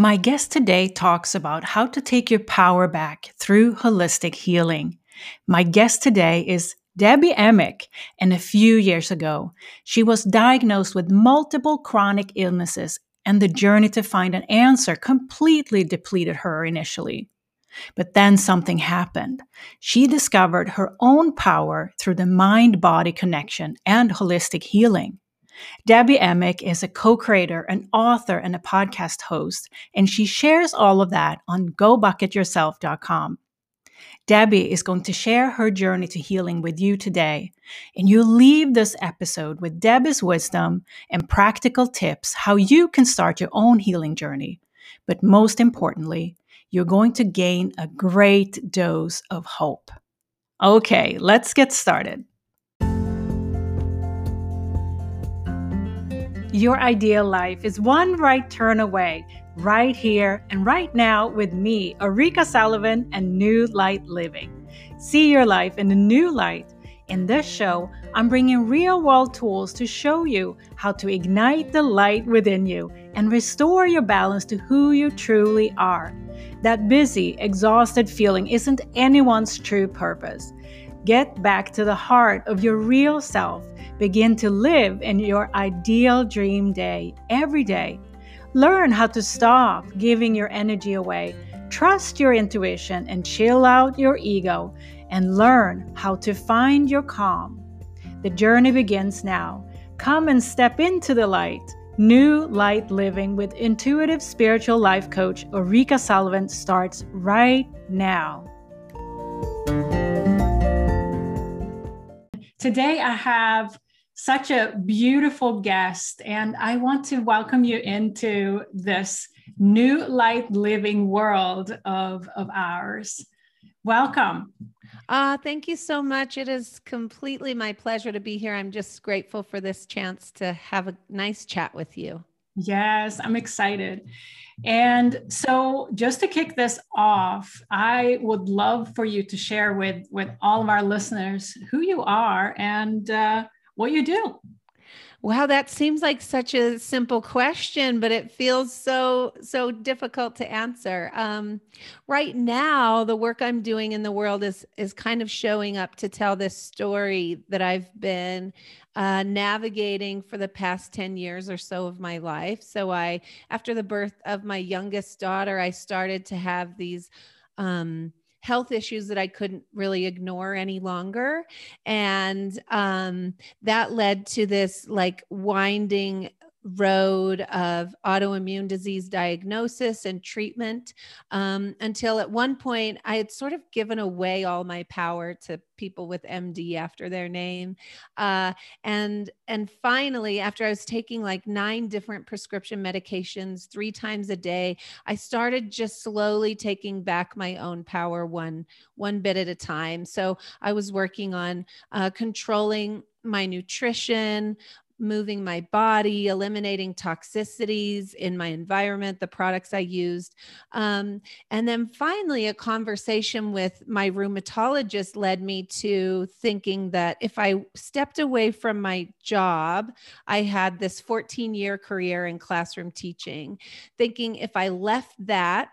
My guest today talks about how to take your power back through holistic healing. My guest today is Debbie Emick, and a few years ago, she was diagnosed with multiple chronic illnesses, and the journey to find an answer completely depleted her initially. But then something happened. She discovered her own power through the mind body connection and holistic healing. Debbie Emick is a co creator, an author, and a podcast host, and she shares all of that on gobucketyourself.com. Debbie is going to share her journey to healing with you today. And you leave this episode with Debbie's wisdom and practical tips how you can start your own healing journey. But most importantly, you're going to gain a great dose of hope. Okay, let's get started. Your ideal life is one right turn away, right here and right now with me, Ulrika Sullivan, and New Light Living. See your life in a new light. In this show, I'm bringing real world tools to show you how to ignite the light within you and restore your balance to who you truly are. That busy, exhausted feeling isn't anyone's true purpose. Get back to the heart of your real self Begin to live in your ideal dream day every day. Learn how to stop giving your energy away. Trust your intuition and chill out your ego and learn how to find your calm. The journey begins now. Come and step into the light. New Light Living with intuitive spiritual life coach Ulrika Sullivan starts right now. Today I have such a beautiful guest, and I want to welcome you into this new light living world of, of ours. Welcome. Uh, thank you so much. It is completely my pleasure to be here. I'm just grateful for this chance to have a nice chat with you. Yes, I'm excited. And so just to kick this off, I would love for you to share with with all of our listeners who you are and uh, what you do. Wow, that seems like such a simple question, but it feels so so difficult to answer. Um, right now, the work I'm doing in the world is is kind of showing up to tell this story that I've been uh, navigating for the past 10 years or so of my life. So I, after the birth of my youngest daughter, I started to have these um, health issues that I couldn't really ignore any longer. And um, that led to this like winding road of autoimmune disease diagnosis and treatment um, until at one point I had sort of given away all my power to people with MD after their name. Uh, and and finally, after I was taking like nine different prescription medications three times a day, I started just slowly taking back my own power one one bit at a time. So I was working on uh, controlling my nutrition, moving my body, eliminating toxicities in my environment, the products I used. Um, and then finally, a conversation with my rheumatologist led me to thinking that if I stepped away from my job, I had this 14 year career in classroom teaching, thinking if I left that,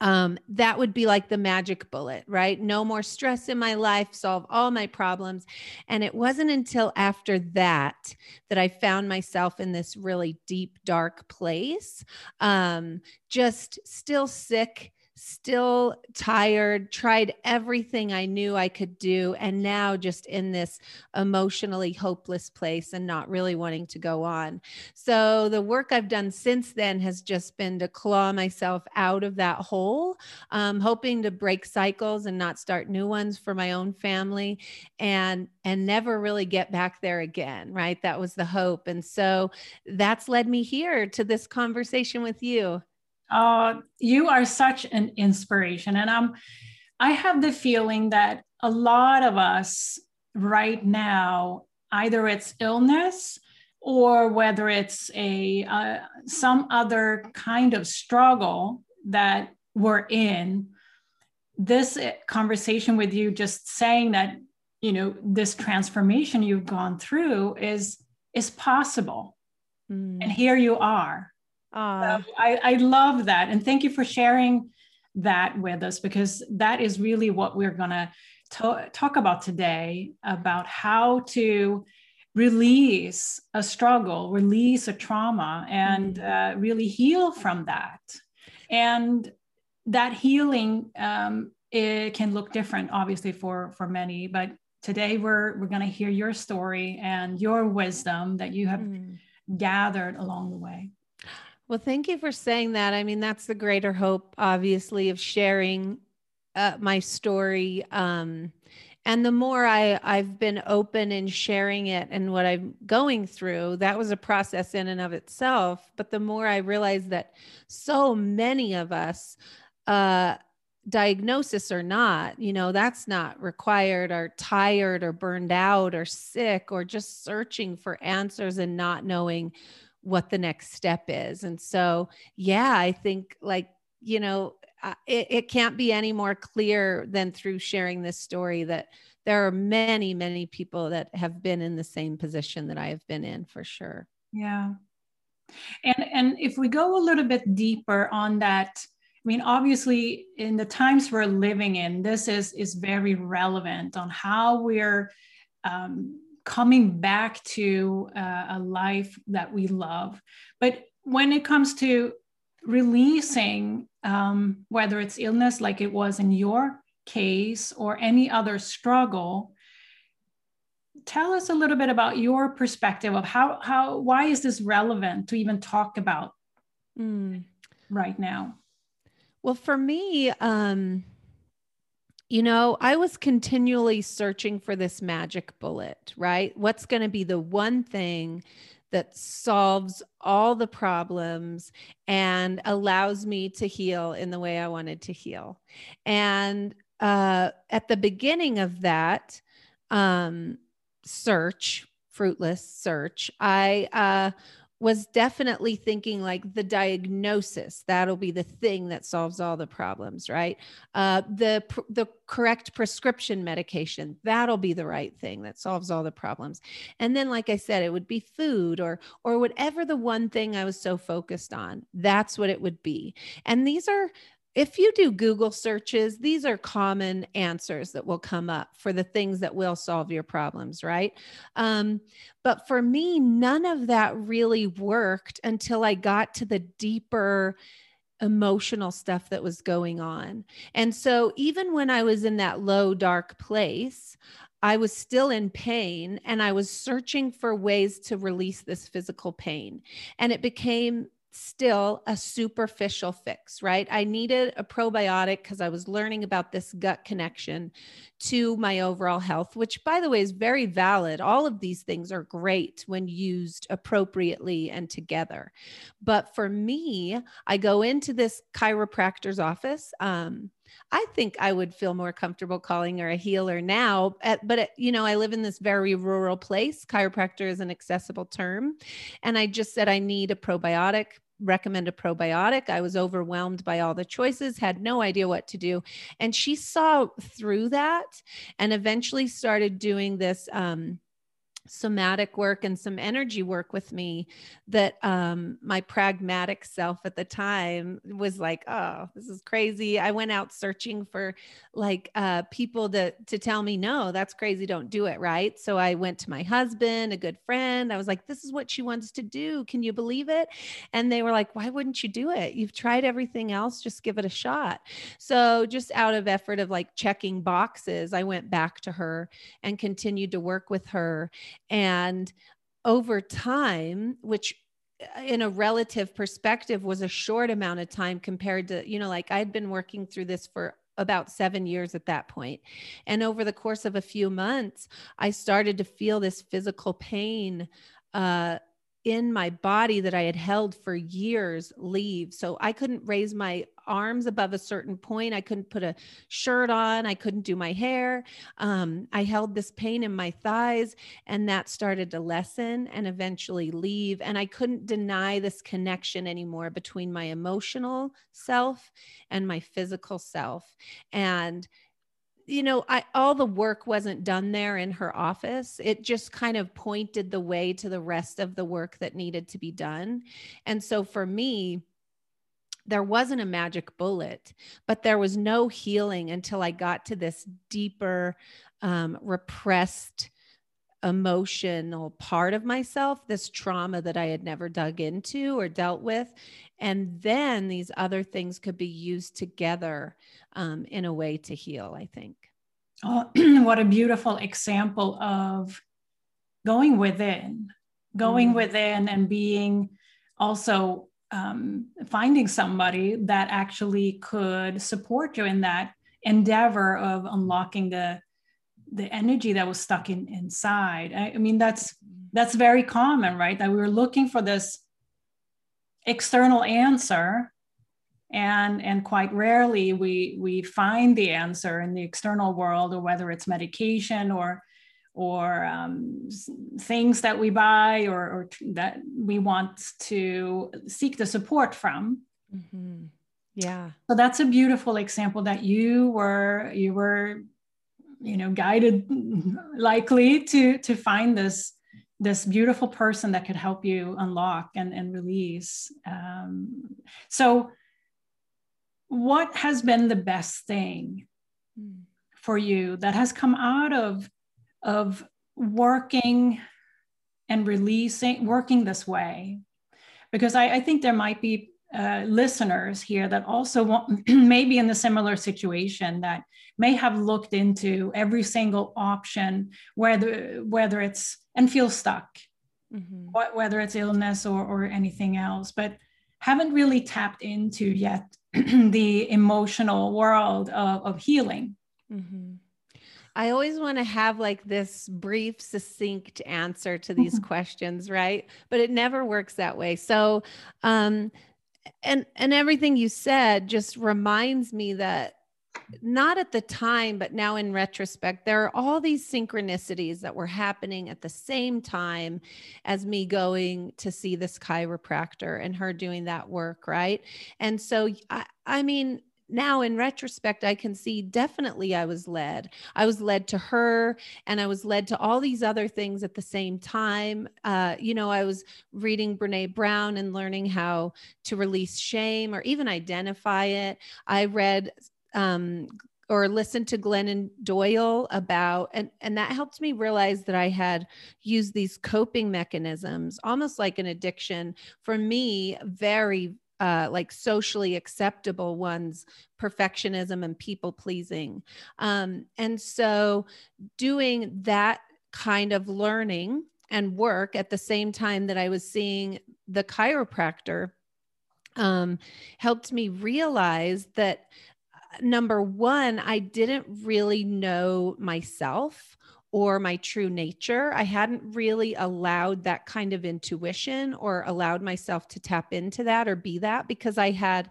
um, that would be like the magic bullet, right? No more stress in my life, solve all my problems. And it wasn't until after that that I found myself in this really deep, dark place, um, just still sick still tired, tried everything I knew I could do, and now just in this emotionally hopeless place and not really wanting to go on. So, the work I've done since then has just been to claw myself out of that hole, um, hoping to break cycles and not start new ones for my own family and and never really get back there again right? That was the hope. And so that's led me here to this conversation with you uh, you are such an inspiration. And I'm, I have the feeling that a lot of us right now, either it's illness or whether it's a uh, some other kind of struggle that we're in, this conversation with you just saying that you know this transformation you've gone through is is possible mm. and here you are Uh, so I, I love that. And thank you for sharing that with us because that is really what we're going to talk about today about how to release a struggle, release a trauma, and mm-hmm. uh, really heal from that. And that healing um, it can look different, obviously, for for many. But today we're we're going to hear your story and your wisdom that you have mm. gathered along the way. Well, thank you for saying that. I mean, that's the greater hope, obviously, of sharing uh, my story. Um, and the more I, I've been open in sharing it and what I'm going through, that was a process in and of itself. But the more I realized that so many of us, uh, diagnosis or not, you know, that's not required, or tired, or burned out, or sick, or just searching for answers and not knowing what the next step is. And so, yeah, I think like, you know, it, it can't be any more clear than through sharing this story that there are many, many people that have been in the same position that I have been in for sure. Yeah. And and if we go a little bit deeper on that, I mean, obviously, in the times we're living in, this is is very relevant on how we're um, coming back to uh, a life that we love. But when it comes to releasing, um, whether it's illness like it was in your case or any other struggle, tell us a little bit about your perspective of how how why is this relevant to even talk about mm. right now well for me um you know, I was continually searching for this magic bullet, right? What's going to be the one thing that solves all the problems and allows me to heal in the way I wanted to heal. And uh, at the beginning of that um, search, fruitless search, I uh, was definitely thinking like the diagnosis that'll be the thing that solves all the problems right? Uh, the the correct prescription medication that'll be the right thing that solves all the problems. And then like i said it would be food or or whatever the one thing i was so focused on that's what it would be. And these are if you do Google searches, these are common answers that will come up for the things that will solve your problems, right? Um, but for me, none of that really worked until I got to the deeper emotional stuff that was going on. And so even when I was in that low, dark place, I was still in pain and I was searching for ways to release this physical pain. And it became still a superficial fix, right? I needed a probiotic because I was learning about this gut connection to my overall health, which, by the way, is very valid. All of these things are great when used appropriately and together. But for me, I go into this chiropractor's office. Um, I think I would feel more comfortable calling her a healer now. At, but, it, you know, I live in this very rural place. Chiropractor is an accessible term. And I just said, I need a probiotic recommend a probiotic. I was overwhelmed by all the choices, had no idea what to do. And she saw through that and eventually started doing this um, somatic work and some energy work with me that um, my pragmatic self at the time was like oh this is crazy. I went out searching for like uh, people to to tell me no that's crazy don't do it right? So i went to my husband a good friend. I was like this is what she wants to do. Can you believe it? And they were like why wouldn't you do it? You've tried everything else. Just give it a shot. So just out of effort of like checking boxes i went back to her and continued to work with her and over time, which uh, in a relative perspective was a short amount of time compared to, you know, like I'd been working through this for about seven years at that point. And over the course of a few months, I started to feel this physical pain uh, in my body that I had held for years leave. So I couldn't raise my arms above a certain point. I couldn't put a shirt on. I couldn't do my hair. Um, I held this pain in my thighs, and that started to lessen and eventually leave. And I couldn't deny this connection anymore between my emotional self and my physical self. And you know, I all the work wasn't done there in her office. It just kind of pointed the way to the rest of the work that needed to be done. And so for me, there wasn't a magic bullet, but there was no healing until I got to this deeper, um, repressed emotional part of myself, this trauma that I had never dug into or dealt with. And then these other things could be used together um, in a way to heal, I think. Oh, what a beautiful example of going within, going mm. within and being also um, finding somebody that actually could support you in that endeavor of unlocking the the energy that was stuck in inside. I, I, mean that's that's very common right? That we were looking for this external answer and and quite rarely we we find the answer in the external world or whether it's medication or or um, things that we buy or, or, that we want to seek the support from. Mm-hmm. yeah. So that's a beautiful example that you were you were you know guided likely to to find this this beautiful person that could help you unlock and, and release um, so what has been the best thing mm. for you that has come out of of working and releasing working this way because i, I think there might be uh, listeners here that also want, may be in a similar situation that may have looked into every single option whether whether it's and feel stuck mm-hmm. whether it's illness or, or anything else but haven't really tapped into yet the emotional world of, of healing mm-hmm. I always want to have like this brief, succinct answer to these questions, right? But it never works that way. So, um, and and everything you said just reminds me that not at the time, but now in retrospect, there are all these synchronicities that were happening at the same time as me going to see this chiropractor and her doing that work, right? And so, I, I mean, now in retrospect i can see definitely i was led i was led to her and i was led to all these other things at the same time uh, you know i was reading brene brown and learning how to release shame or even identify it i read um, or listened to Glennon Doyle about, and, and that helped me realize that I had used these coping mechanisms, almost like an addiction. For me, very uh, like socially acceptable ones perfectionism and people pleasing. Um, and so doing that kind of learning and work at the same time that i was seeing the chiropractor um, helped me realize that uh, number one i didn't really know myself or my true nature. I hadn't really allowed that kind of intuition or allowed myself to tap into that or be that because I had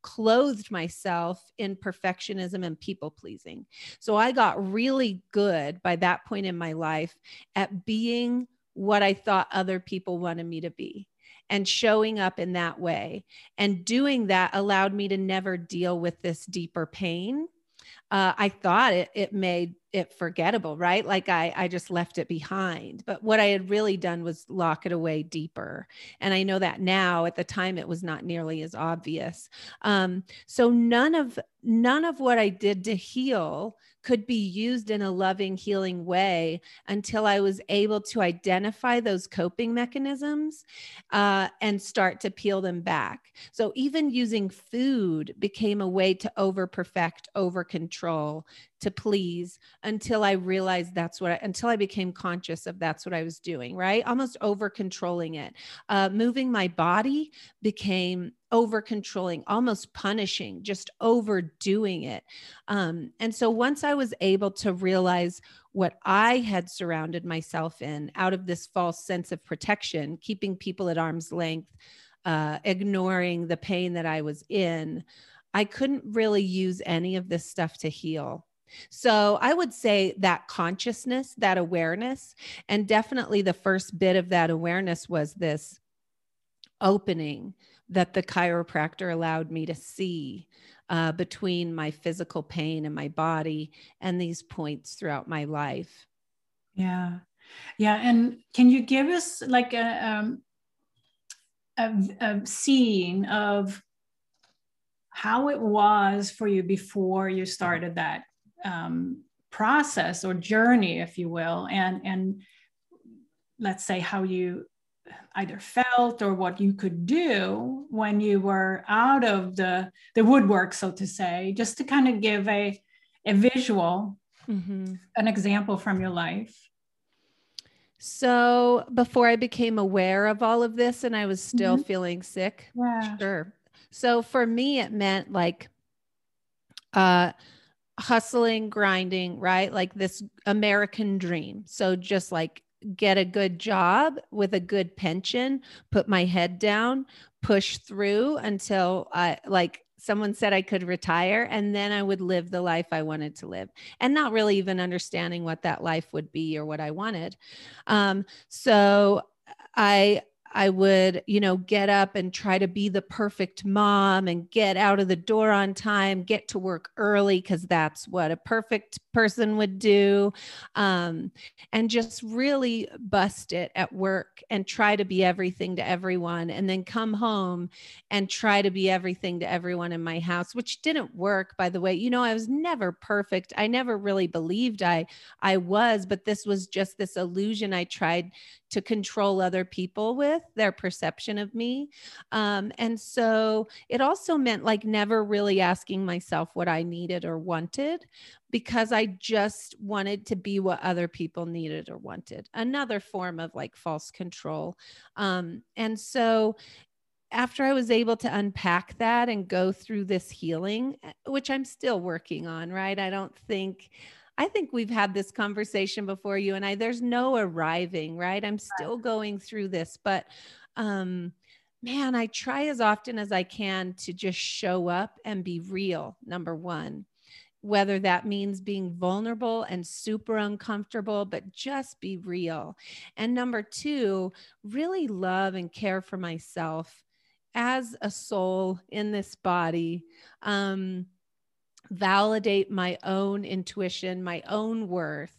clothed myself in perfectionism and people pleasing. So I got really good by that point in my life at being what I thought other people wanted me to be and showing up in that way. And doing that allowed me to never deal with this deeper pain uh, I thought it, it made it forgettable, right? Like I, I just left it behind. But what I had really done was lock it away deeper. And I know that now at the time it was not nearly as obvious. Um, so none of none of what I did to heal could be used in a loving, healing way until I was able to identify those coping mechanisms uh, and start to peel them back. So, even using food became a way to over perfect, over control, to please until I realized that's what I, until I became conscious of that's what I was doing, right? Almost over controlling it. Uh, moving my body became over controlling, almost punishing, just overdoing it. Um, and so once I was able to realize what I had surrounded myself in out of this false sense of protection, keeping people at arm's length, uh, ignoring the pain that I was in, I couldn't really use any of this stuff to heal. So I would say that consciousness, that awareness, and definitely the first bit of that awareness was this opening that the chiropractor allowed me to see uh, between my physical pain and my body and these points throughout my life. Yeah. Yeah. And can you give us like a, um, a, a scene of how it was for you before you started that um, process or journey, if you will, and and let's say how you either felt or what you could do when you were out of the the woodwork so to say just to kind of give a a visual mm-hmm. an example from your life so before i became aware of all of this and i was still mm-hmm. feeling sick yeah. sure so for me it meant like uh hustling grinding right like this american dream so just like get a good job with a good pension, put my head down, push through until I like someone said I could retire and then I would live the life I wanted to live and not really even understanding what that life would be or what I wanted. Um, so I I would, you know, get up and try to be the perfect mom and get out of the door on time, get to work early because that's what a perfect person would do. Um, and just really bust it at work and try to be everything to everyone. And then come home and try to be everything to everyone in my house, which didn't work, by the way. You know, I was never perfect. I never really believed I I was, but this was just this illusion I tried to control other people with their perception of me. Um, and so it also meant like never really asking myself what I needed or wanted because I just wanted to be what other people needed or wanted. Another form of like false control. Um, and so after I was able to unpack that and go through this healing, eh, which I'm still working on, right? I don't think I think we've had this conversation before you and I. There's no arriving, right? I'm still going through this, but um man, I try as often as I can to just show up and be real. Number 1 whether that means being vulnerable and super uncomfortable, but just be real. And number two, really love and care for myself as a soul in this body. Um, validate my own intuition, my own worth,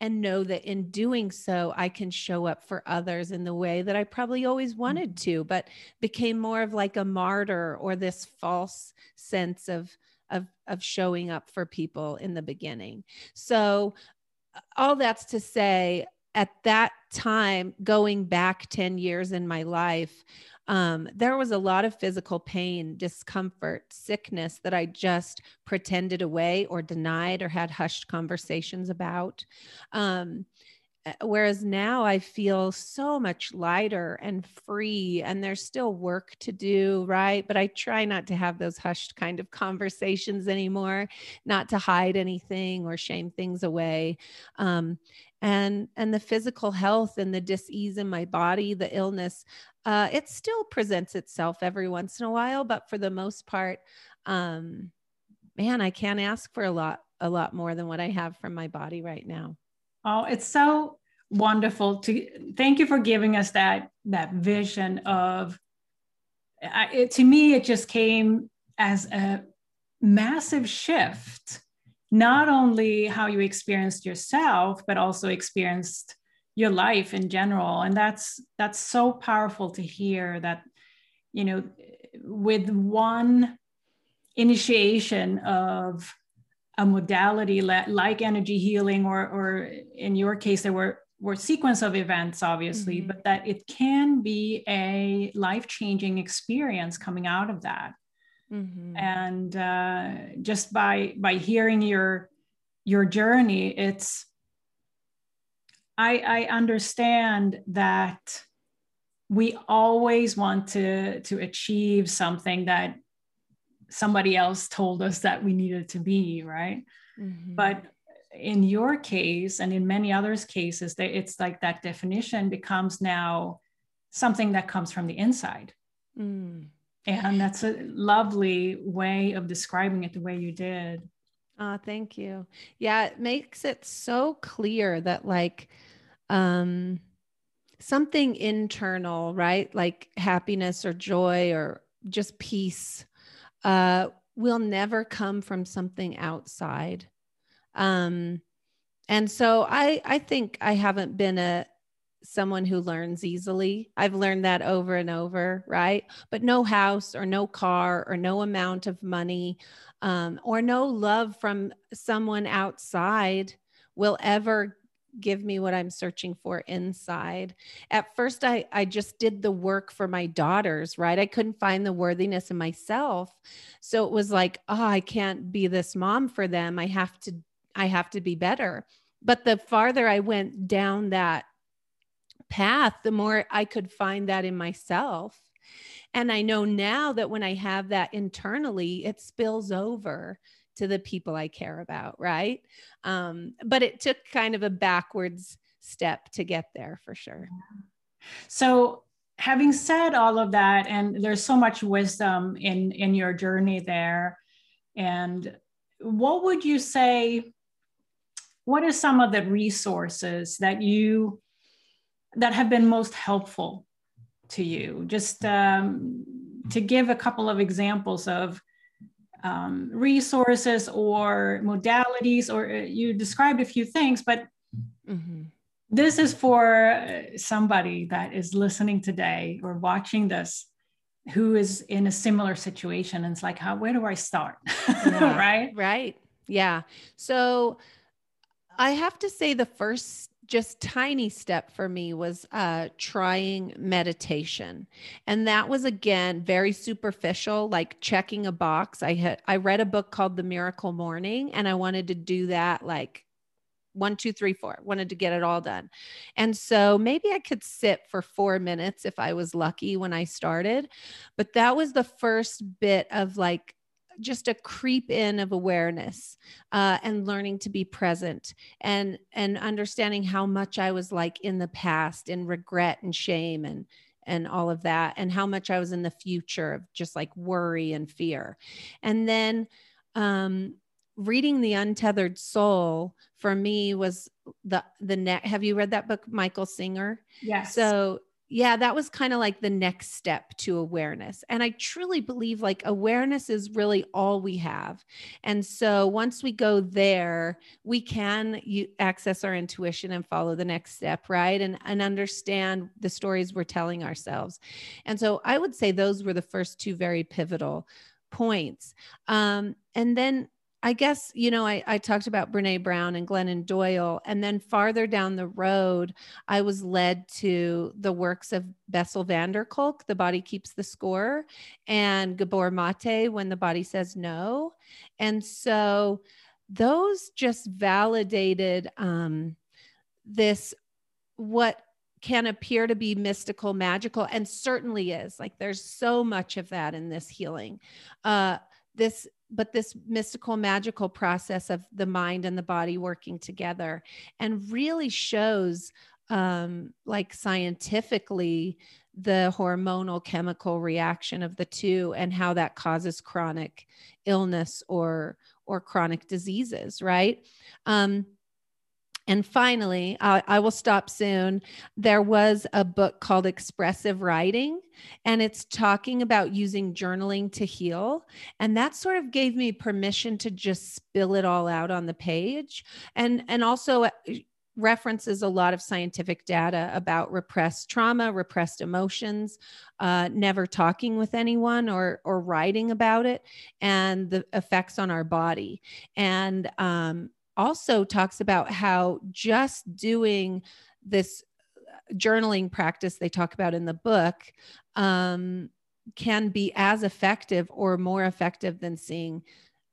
and know that in doing so, I can show up for others in the way that I probably always wanted mm-hmm. to, but became more of like a martyr or this false sense of. Of, of showing up for people in the beginning. So, all that's to say, at that time, going back 10 years in my life, um, there was a lot of physical pain, discomfort, sickness that I just pretended away or denied or had hushed conversations about. Um, eh, whereas now I feel so much lighter and free, and there's still work to do, right? But I try not to have those hushed kind of conversations anymore, not to hide anything or shame things away. Um, and and the physical health and the disease in my body the illness uh, it still presents itself every once in a while, but for the most part, um, man, I can't ask for a lot, a lot more than what I have from my body right now. Oh, it's so wonderful to thank you for giving us that that vision of. I, it, to me, it just came as a massive shift, not only how you experienced yourself, but also experienced your life in general and that's that's so powerful to hear that you know with one initiation of a modality like energy healing or or in your case there were were sequence of events obviously mm-hmm. but that it can be a life-changing experience coming out of that mm-hmm. and uh, just by by hearing your your journey it's I, I understand that we always want to to achieve something that somebody else told us that we needed to be right mm-hmm. but in your case and in many others cases it's like that definition becomes now something that comes from the inside mm. And that's a lovely way of describing it the way you did Oh, thank you. Yeah, it makes it so clear that like um something internal, right? Like happiness or joy or just peace uh, will never come from something outside. Um, and so I, I think I haven't been a someone who learns easily. I've learned that over and over, right? But no house or no car or no amount of money um, or no love from someone outside will ever give me what I'm searching for inside. At first, I, I just did the work for my daughters, right? I couldn't find the worthiness in myself. So it was like, oh, I can't be this mom for them. I have to, I have to be better. But the farther I went down that path, the more I could find that in myself. And I know now that when I have that internally, it spills over to the people I care about, right? Um, but it took kind of a backwards step to get there for sure. So, having said all of that, and there's so much wisdom in in your journey there, and what would you say? What are some of the resources that you that have been most helpful to you? Just um, to give a couple of examples of um, resources or modalities, or uh, you described a few things, but mm-hmm. this is for uh, somebody that is listening today or watching this who is in a similar situation and it's like how where do i start? Yeah, right? Right. Yeah. So i have to say the first just tiny step for me was uh, trying meditation. And that was again very superficial like checking a box. I had i read a book called the miracle morning and i wanted to do that like one two three four wanted to get it all done. And so maybe i could sit for four minutes if i was lucky when i started but that was the first bit of like just a creep in of awareness uh, and learning to be present and and understanding how much I was like in the past in regret and shame and and all of that and how much I was in the future of just like worry and fear. And then um, reading the untethered soul for me was the the next have you read that book michael singer? Yes. So yeah, that was kind of like the next step to awareness. And I truly believe like awareness is really all we have. And so once we go there, we can access our intuition and follow the next step, right? And, and understand the stories we're telling ourselves. And so I would say those were the first two very pivotal points. Um, and then I guess, you know, I, I talked about Brene Brown and Glennon Doyle. And then farther down the road, I was led to the works of Bessel van der Kolk, The Body Keeps the Score, and Gabor Mate, When the Body Says No. And so those just validated um, this, what can appear to be mystical, magical, and certainly is. Like there's so much of that in this healing. Uh, this but this mystical magical process of the mind and the body working together and really shows um, like scientifically the hormonal chemical reaction of the two and how that causes chronic illness or or chronic diseases right? Um, and finally, I, will stop soon. There was a book called Expressive Writing, and it's talking about using journaling to heal. And that sort of gave me permission to just spill it all out on the page. And, and also, uh, references a lot of scientific data about repressed trauma, repressed emotions, uh, never talking with anyone or or writing about it, and the effects on our body. And um, also talks about how just doing this uh, journaling practice they talk about in the book um, can be as effective or more effective than seeing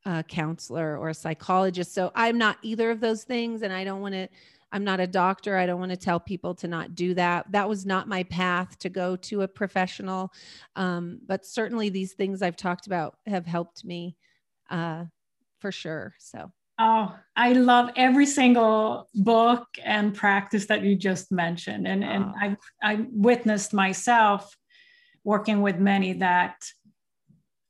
a counselor or a psychologist. So I'm not either of those things. And I don't want to, I'm not a doctor. I don't want to tell people to not do that. That was not my path to go to a professional. Um, but certainly these things I've talked about have helped me uh, for sure. So. Oh, I love every single book and practice that you just mentioned. And, oh. and I, I witnessed myself working with many that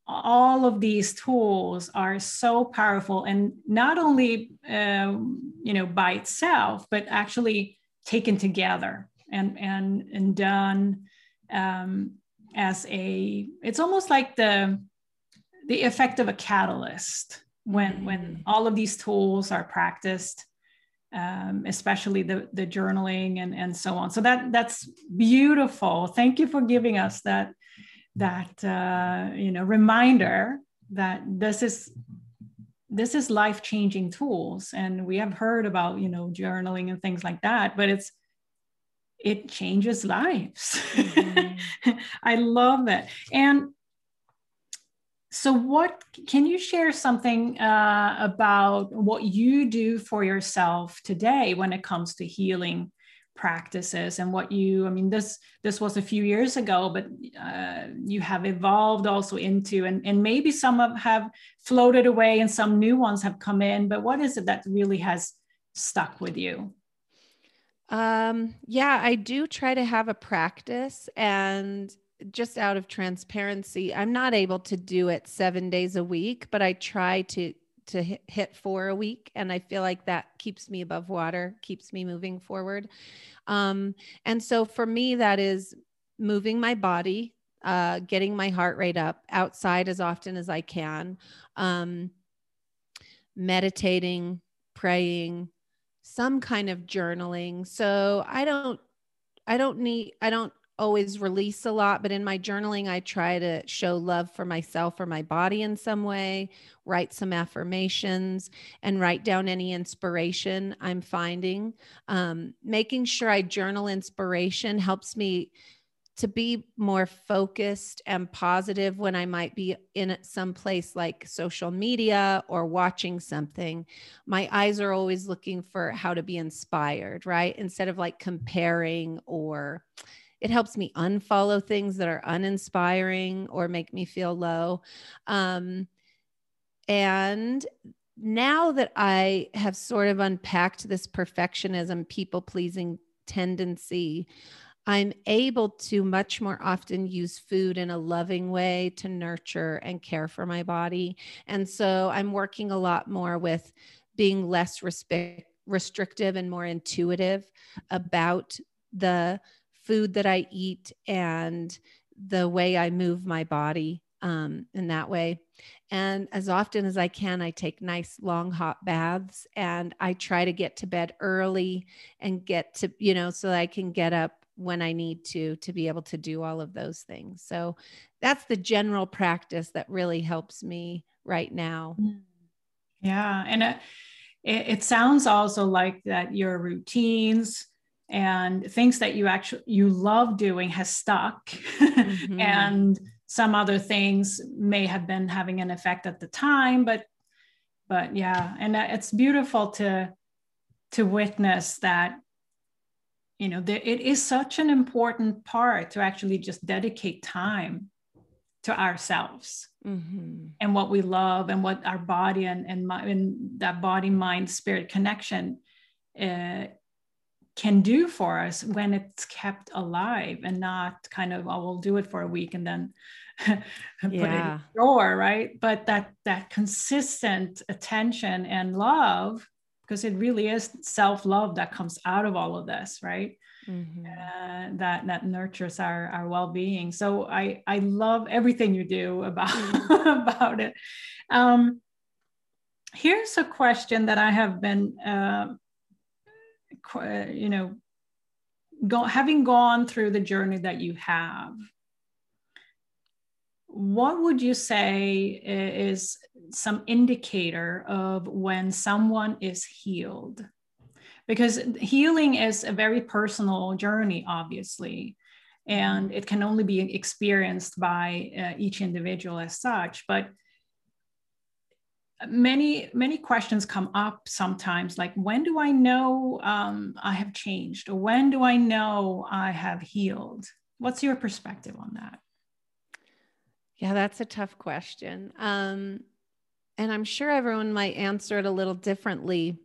all of these tools are so powerful and not only um, you know by itself but actually taken together and and and done um, as a it's almost like the the effect of a catalyst when when all of these tools are practiced um, especially the the journaling and and so on. So that that's beautiful. Thank you for giving us that that uh, you know reminder that this is this is life changing tools. And we have heard about you know journaling and things like that but it's it changes lives. Mm-hmm. i love it and so what can you share something uh, about what you do for yourself today when it comes to healing practices and what you i mean this this was a few years ago but uh, you have evolved also into and, and maybe some of have floated away and some new ones have come in but what is it that really has stuck with you? Um yeah i do try to have a practice and just out of transparency, I'm not able to do it seven days a week, but I try to to hit four a week, and I feel like that keeps me above water, keeps me moving forward. Um, and so for me, that is moving my body, uh, getting my heart rate up outside as often as I can, um, meditating, praying, some kind of journaling. So I don't I don't need I don't always release a lot, but in my journaling, I try to show love for myself or my body in some way, write some affirmations, and write down any inspiration I'm finding. Um, making sure I journal inspiration helps me to be more focused and positive when I might be in some place like social media or watching something. My eyes are always looking for how to be inspired, right? Instead of like comparing or it helps me unfollow things that are uninspiring or make me feel low. Um, and now that I have sort of unpacked this perfectionism, people pleasing tendency, I'm able to much more often use food in a loving way to nurture and care for my body. And so I'm working a lot more with being less respect, restrictive and more intuitive about the food that I eat and the way I move my body um, in that way. And as often as I can, I take nice long hot baths and I try to get to bed early and get to, you know, so I can get up when I need to to be able to do all of those things. So that's the general practice that really helps me right now. Mm. Yeah. And it, it, it sounds also like that your routines, and things that you actually you love doing has stuck mm-hmm. and some other things may have been having an effect at the time but but yeah and it's beautiful to to witness that you know there, it is such an important part to actually just dedicate time to ourselves mm-hmm. and what we love and what our body and and, my, and that body mind spirit connection uh, can do for us when it's kept alive and not kind of oh we'll do it for a week and then put yeah. it in the drawer right but that that consistent attention and love because it really is self-love that comes out of all of this right mm-hmm. uh, that that nurtures our our well-being so i i love everything you do about mm-hmm. about it um here's a question that i have been uh, you know, go, having gone through the journey that you have, what would you say is some indicator of when someone is healed? Because healing is a very personal journey, obviously, and it can only be experienced by uh, each individual as such. But many many questions come up sometimes like when do i know um, i have changed? Or when do i know i have healed? What's your perspective on that? Yeah that's a tough question. Um, and i'm sure everyone might answer it a little differently.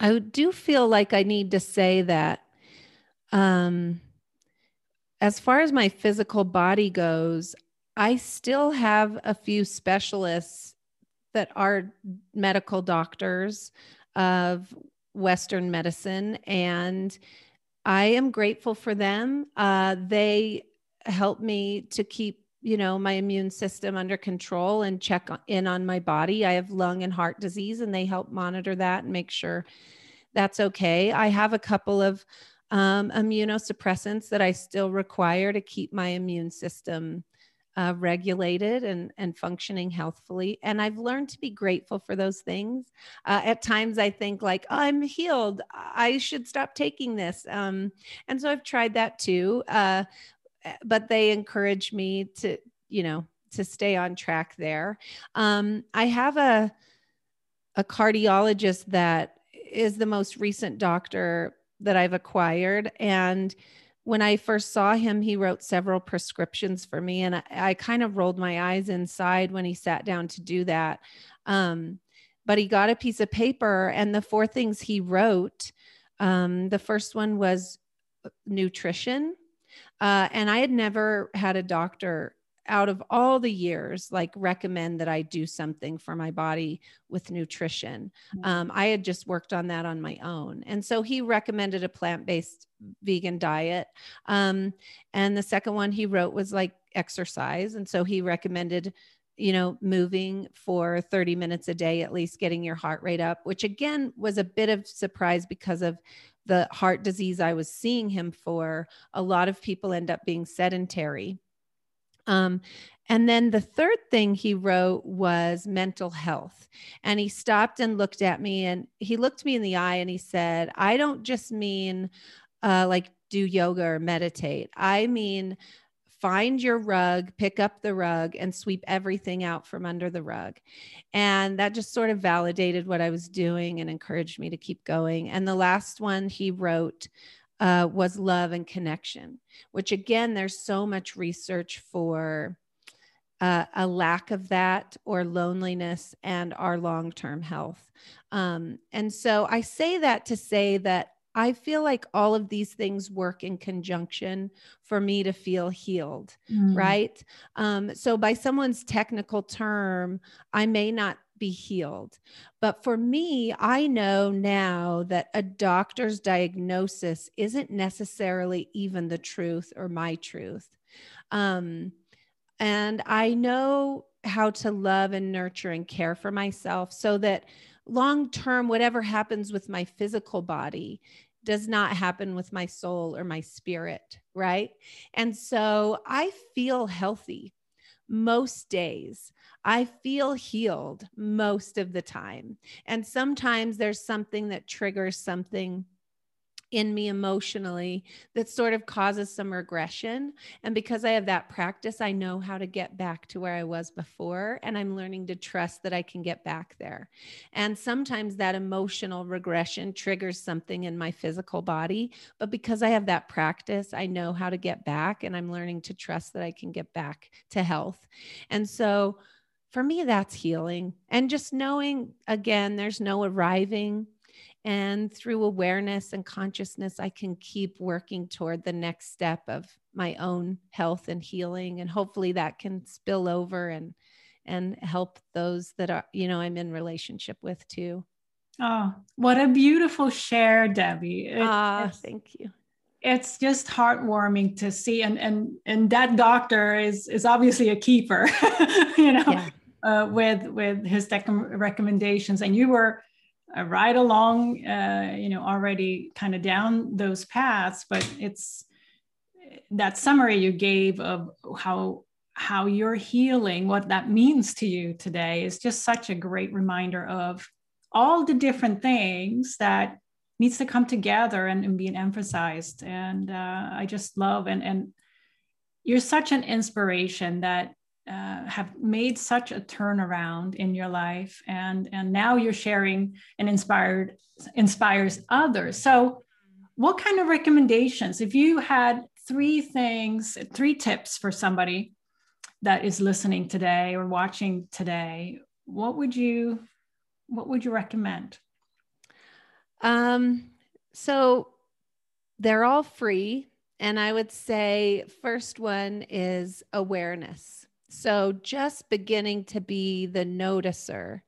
I do feel like i need to say that um, as far as my physical body goes i still have a few specialists that are medical doctors of Western medicine, and I am grateful for them. Uh, they help me to keep you know my immune system under control and check in on my body i have lung and heart disease and they help monitor that and make sure that's okay i have a couple of um, immunosuppressants that i still require to keep my immune system uh, regulated and, and functioning healthfully. And I've learned to be grateful for those things. Uh, at times, I think, like, oh, I'm healed. I should stop taking this. Um, and so I've tried that too. Uh, eh, but they encourage me to, you know, to stay on track there. Um, I have a, a cardiologist that is the most recent doctor that I've acquired. And when I first saw him, he wrote several prescriptions for me, and I, I kind of rolled my eyes inside when he sat down to do that. Um, but he got a piece of paper, and the four things he wrote um, the first one was nutrition. Uh, and I had never had a doctor out of all the years like recommend that i do something for my body with nutrition. Mm-hmm. um, i had just worked on that on my own. And so he recommended a plant-based vegan diet. Um, and the second one he wrote was like exercise. And so he recommended you know moving for 30 minutes a day at least getting your heart rate up which again was a bit of surprise because of the heart disease i was seeing him for. A lot of people end up being sedentary um, and then the third thing he wrote was mental health. And he stopped and looked at me and he looked me in the eye and he said, I don't just mean uh, like do yoga or meditate. I mean, find your rug, pick up the rug, and sweep everything out from under the rug. And that just sort of validated what I was doing and encouraged me to keep going. And the last one he wrote uh, was love and connection, which again, there's so much research for uh, a lack of that or loneliness and our long term health. Um, and so I say that to say that I feel like all of these things work in conjunction for me to feel healed, mm. right? Um, so, by someone's technical term, I may not be healed. But for me, I know now that a doctor's diagnosis isn't necessarily even the truth or my truth. Um, and I know how to love and nurture and care for myself so that long term, whatever happens with my physical body does not happen with my soul or my spirit, right? And so I feel healthy most days. I feel healed most of the time. And sometimes there's something that triggers something in me emotionally that sort of causes some regression. And because I have that practice, I know how to get back to where I was before. And I'm learning to trust that I can get back there. And sometimes that emotional regression triggers something in my physical body. But because I have that practice, I know how to get back. And I'm learning to trust that I can get back to health. And so, for me, that's healing. And just knowing again, there's no arriving and through awareness and consciousness, I can keep working toward the next step of my own health and healing. And hopefully that can spill over and and help those that are, you know, I'm in relationship with too. Oh, what a beautiful share, Debbie. Ah, thank you. It's just heartwarming to see. And and and that doctor is is obviously a keeper, you know, yeah. Uh, with with his recommendations. And you were uh, right along, uh, you know, already kind of down those paths. But it's that summary you gave of how how you're healing, what that means to you today, is just such a great reminder of all the different things that needs to come together and, and being emphasized. And uh, I just love and and you're such an inspiration that uh, have made such a turnaround in your life and and now you're sharing and inspired inspires others. So what kind of recommendations? If you had three things three tips for somebody that is listening today or watching today what would you what would you recommend? Um so they're all free and i would say first one is awareness so just beginning to be the noticer,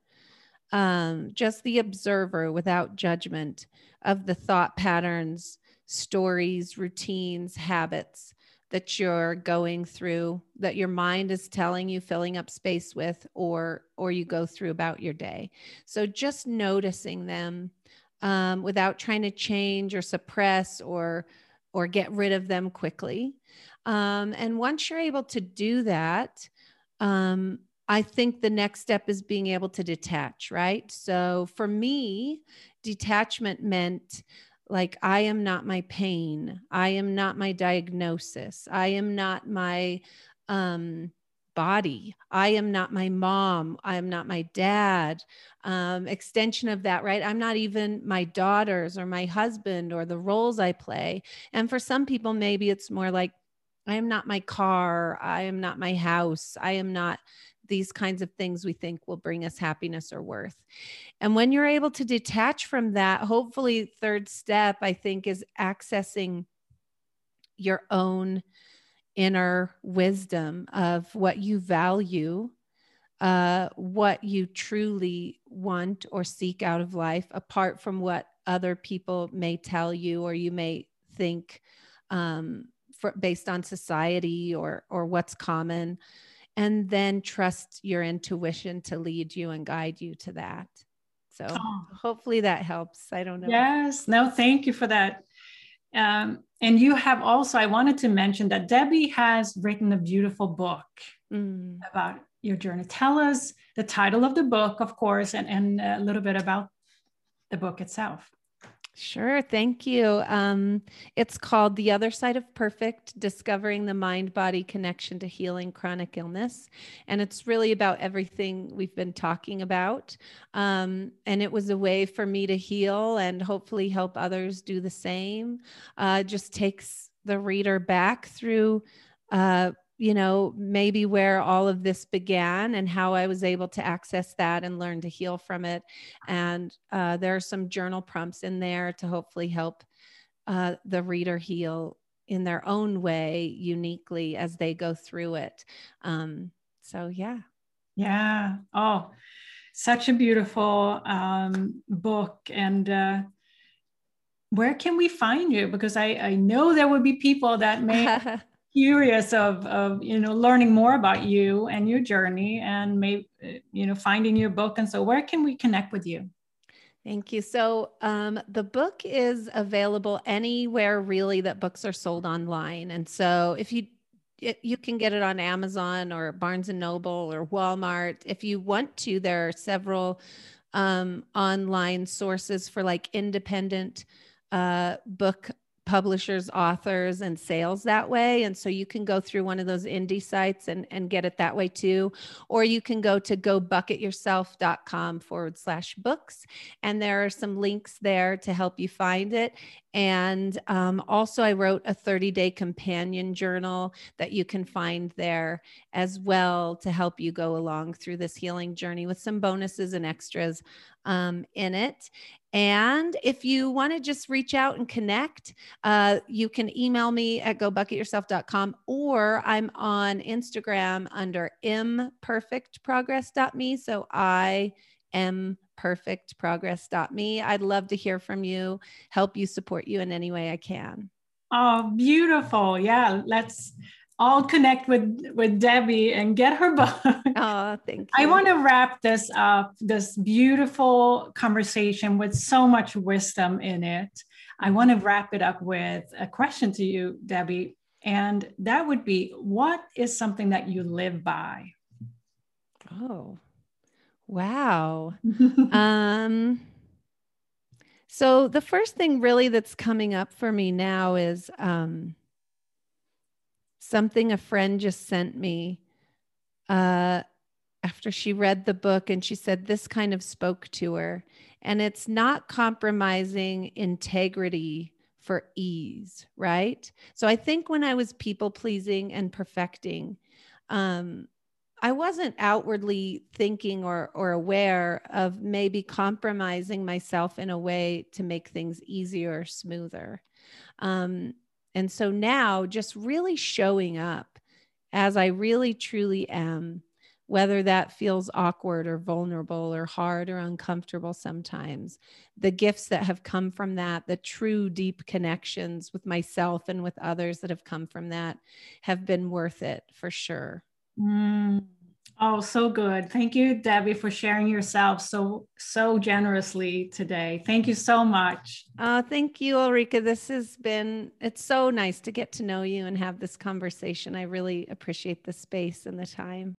um, just the observer without judgment of the thought patterns, stories, routines, habits that you're going through that your mind is telling you filling up space with or or you go through about your day. So just noticing them um, without trying to change or suppress or or get rid of them quickly. Um, and once you're able to do that um, i think the next step is being able to detach right? So for me detachment meant like i am not my pain. I am not my diagnosis. I am not my um body. I am not my mom. I am not my dad. Um extension of that right? I'm not even my daughters or my husband or the roles i play. And for some people maybe it's more like i am not my car i am not my house i am not these kinds of things we think will bring us happiness or worth. And when you're able to detach from that, hopefully, third step, I think, is accessing your own inner wisdom of what you value, uh, what you truly want or seek out of life, apart from what other people may tell you or you may think um, for, based on society or or what's common and then trust your intuition to lead you and guide you to that. So oh. hopefully that helps. I don't know. Yes. No, thank you for that. Um, and you have also, I wanted to mention that Debbie has written a beautiful book mm. about your journey. Tell us the title of the book, of course, and, and a little bit about the book itself. Sure. Thank you. Um, it's called The Other Side of Perfect Discovering the Mind Body Connection to Healing Chronic Illness. And it's really about everything we've been talking about. Um, and it was a way for me to heal and hopefully help others do the same. Uh, just takes the reader back through. Uh, you know, maybe where all of this began and how I was able to access that and learn to heal from it. And uh, there are some journal prompts in there to hopefully help uh, the reader heal in their own way, uniquely as they go through it. Um, so, yeah. Yeah. Oh, such a beautiful um, book. And, uh, where can we find you? Because I, I know there would be people that may curious of, of you know learning more about you and your journey and maybe you know finding your book and so where can we connect with you Thank you. So, um, the book is available anywhere really that books are sold online. And so, if you you can get it on Amazon or Barnes and Noble or Walmart. If you want to, there are several um, online sources for like independent uh, book publishers, authors, and sales that way. And so you can go through one of those indie sites and, and get it that way too. Or you can go to gobucketyourself.com forward slash books. And there are some links there to help you find it. And um, also, I wrote a 30 day companion journal that you can find there as well to help you go along through this healing journey with some bonuses and extras um, in it. And if you want to just reach out and connect, uh, you can email me at gobucketyourself.com or I'm on Instagram under imperfectprogress.me. So I am perfectprogress.me. I'd love to hear from you, help you, support you in any way I can. Oh, beautiful. Yeah, let's all connect with with Debbie and get her book. Oh, thank you. I want to wrap this up, this beautiful conversation with so much wisdom in it. I want to wrap it up with a question to you, Debbie. And that would be what is something that you live by? Oh, wow. um, so the first thing really that's coming up for me now is um, something a friend just sent me uh, after she read the book and she said this kind of spoke to her. And it's not compromising integrity for ease, right? So I think when I was people pleasing and perfecting, um, I wasn't outwardly thinking or, or aware of maybe compromising myself in a way to make things easier smoother. Um, and so now just really showing up as I really truly am whether that feels awkward or vulnerable or hard or uncomfortable sometimes. The gifts that have come from that, the true deep connections with myself and with others that have come from that, have been worth it for sure. Mm. Oh, so good. Thank you, Debbie, for sharing yourself so so generously today. Thank you so much. Uh, thank you, Ulrika. This has been it's so nice to get to know you and have this conversation. I really appreciate the space and the time.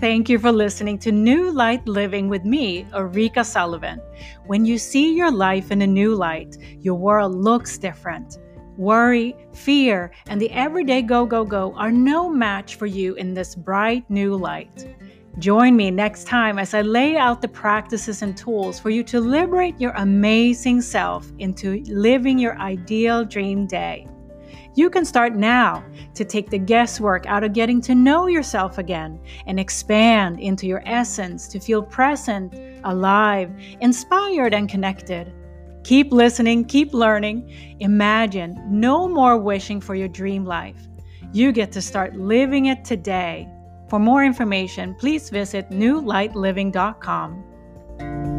Thank you for listening to New Light Living with me, Ulrika Sullivan. When you see your life in a new light, your world looks different. Worry, fear, and the everyday go, go, go are no match for you in this bright new light. Join me next time as I lay out the practices and tools for you to liberate your amazing self into living your ideal dream day. You can start now to take the guesswork out of getting to know yourself again and expand into your essence to feel present, alive, inspired, and connected. Keep listening, keep learning. Imagine no more wishing for your dream life. You get to start living it today. For more information, please visit newlightliving.com.